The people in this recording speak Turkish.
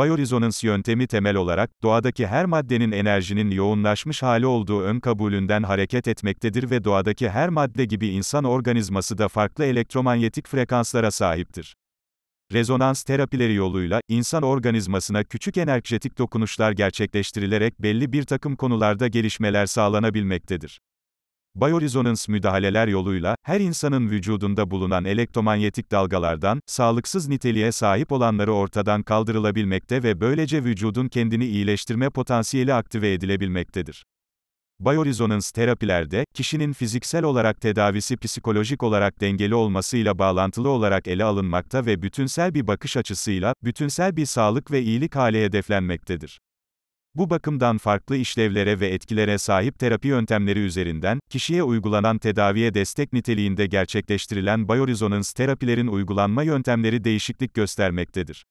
Biorezonans yöntemi temel olarak, doğadaki her maddenin enerjinin yoğunlaşmış hali olduğu ön kabulünden hareket etmektedir ve doğadaki her madde gibi insan organizması da farklı elektromanyetik frekanslara sahiptir. Rezonans terapileri yoluyla, insan organizmasına küçük enerjetik dokunuşlar gerçekleştirilerek belli bir takım konularda gelişmeler sağlanabilmektedir. Biorezonans müdahaleler yoluyla, her insanın vücudunda bulunan elektromanyetik dalgalardan, sağlıksız niteliğe sahip olanları ortadan kaldırılabilmekte ve böylece vücudun kendini iyileştirme potansiyeli aktive edilebilmektedir. Biorezonans terapilerde, kişinin fiziksel olarak tedavisi psikolojik olarak dengeli olmasıyla bağlantılı olarak ele alınmakta ve bütünsel bir bakış açısıyla, bütünsel bir sağlık ve iyilik hali hedeflenmektedir. Bu bakımdan farklı işlevlere ve etkilere sahip terapi yöntemleri üzerinden, kişiye uygulanan tedaviye destek niteliğinde gerçekleştirilen biorezonans terapilerin uygulanma yöntemleri değişiklik göstermektedir.